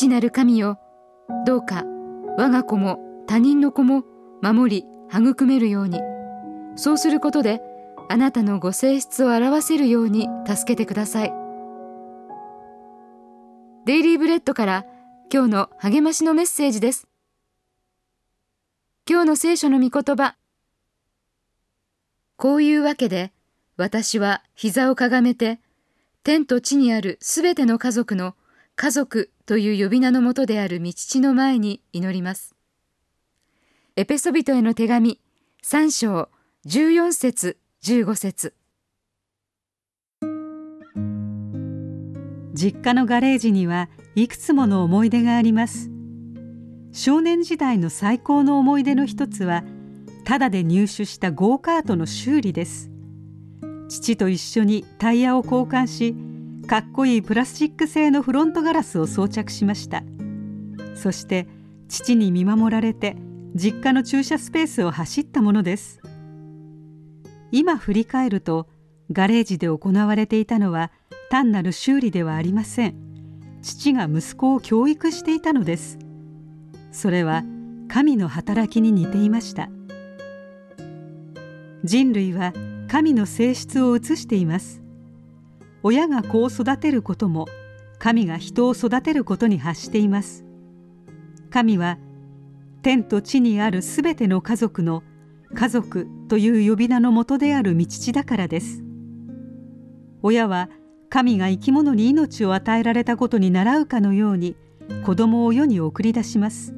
父なる神よ。どうか我が子も他人の子も守り育めるように。そうすることであなたのご性質を表せるように助けてください。デイリーブレッドから今日の励ましのメッセージです。今日の聖書の御言葉。こういうわけで私は膝をかがめて天と地にあるすべての家族の家族という呼び名のもとである道父の前に祈ります。エペソビトへの手紙3章14節15節。実家のガレージにはいくつもの思い出があります。少年時代の最高の思い出の一つはただで入手したゴーカートの修理です。父と一緒にタイヤを交換しかっこいいプラスチック製のフロントガラスを装着しました。そして父に見守られて実家の駐車スペースを走ったものです。今振り返るとガレージで行われていたのは単なる修理ではありません。父が息子を教育していたのです。それは神の働きに似ていました。人類は神の性質を映しています。親が子を育てることも神が人を育てることに発しています。神は天と地にあるすべての家族の家族という呼び名のもとである道地だからです。親は神が生き物に命を与えられたことに倣うかのように子供を世に送り出します。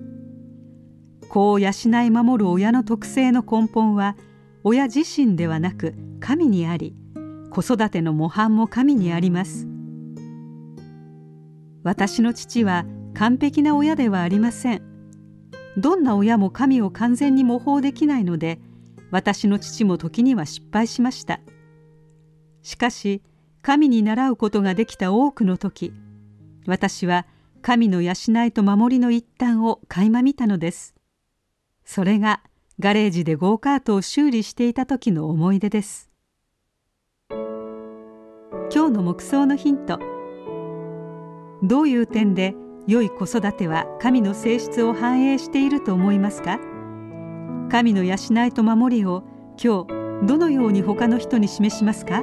子を養い守る親の特性の根本は親自身ではなく神にあり子育ての模範も神にあります。私の父は完璧な親ではありません。どんな親も神を完全に模倣できないので私の父も時には失敗しました。しかし神に倣うことができた多くの時私は神の養いと守りの一端を垣間見たのです。それがガレージでゴーカートを修理していた時の思い出です。今日の目想のヒント。どういう点で良い子育ては神の性質を反映していると思いますか？神の養いと守りを今日どのように他の人に示しますか？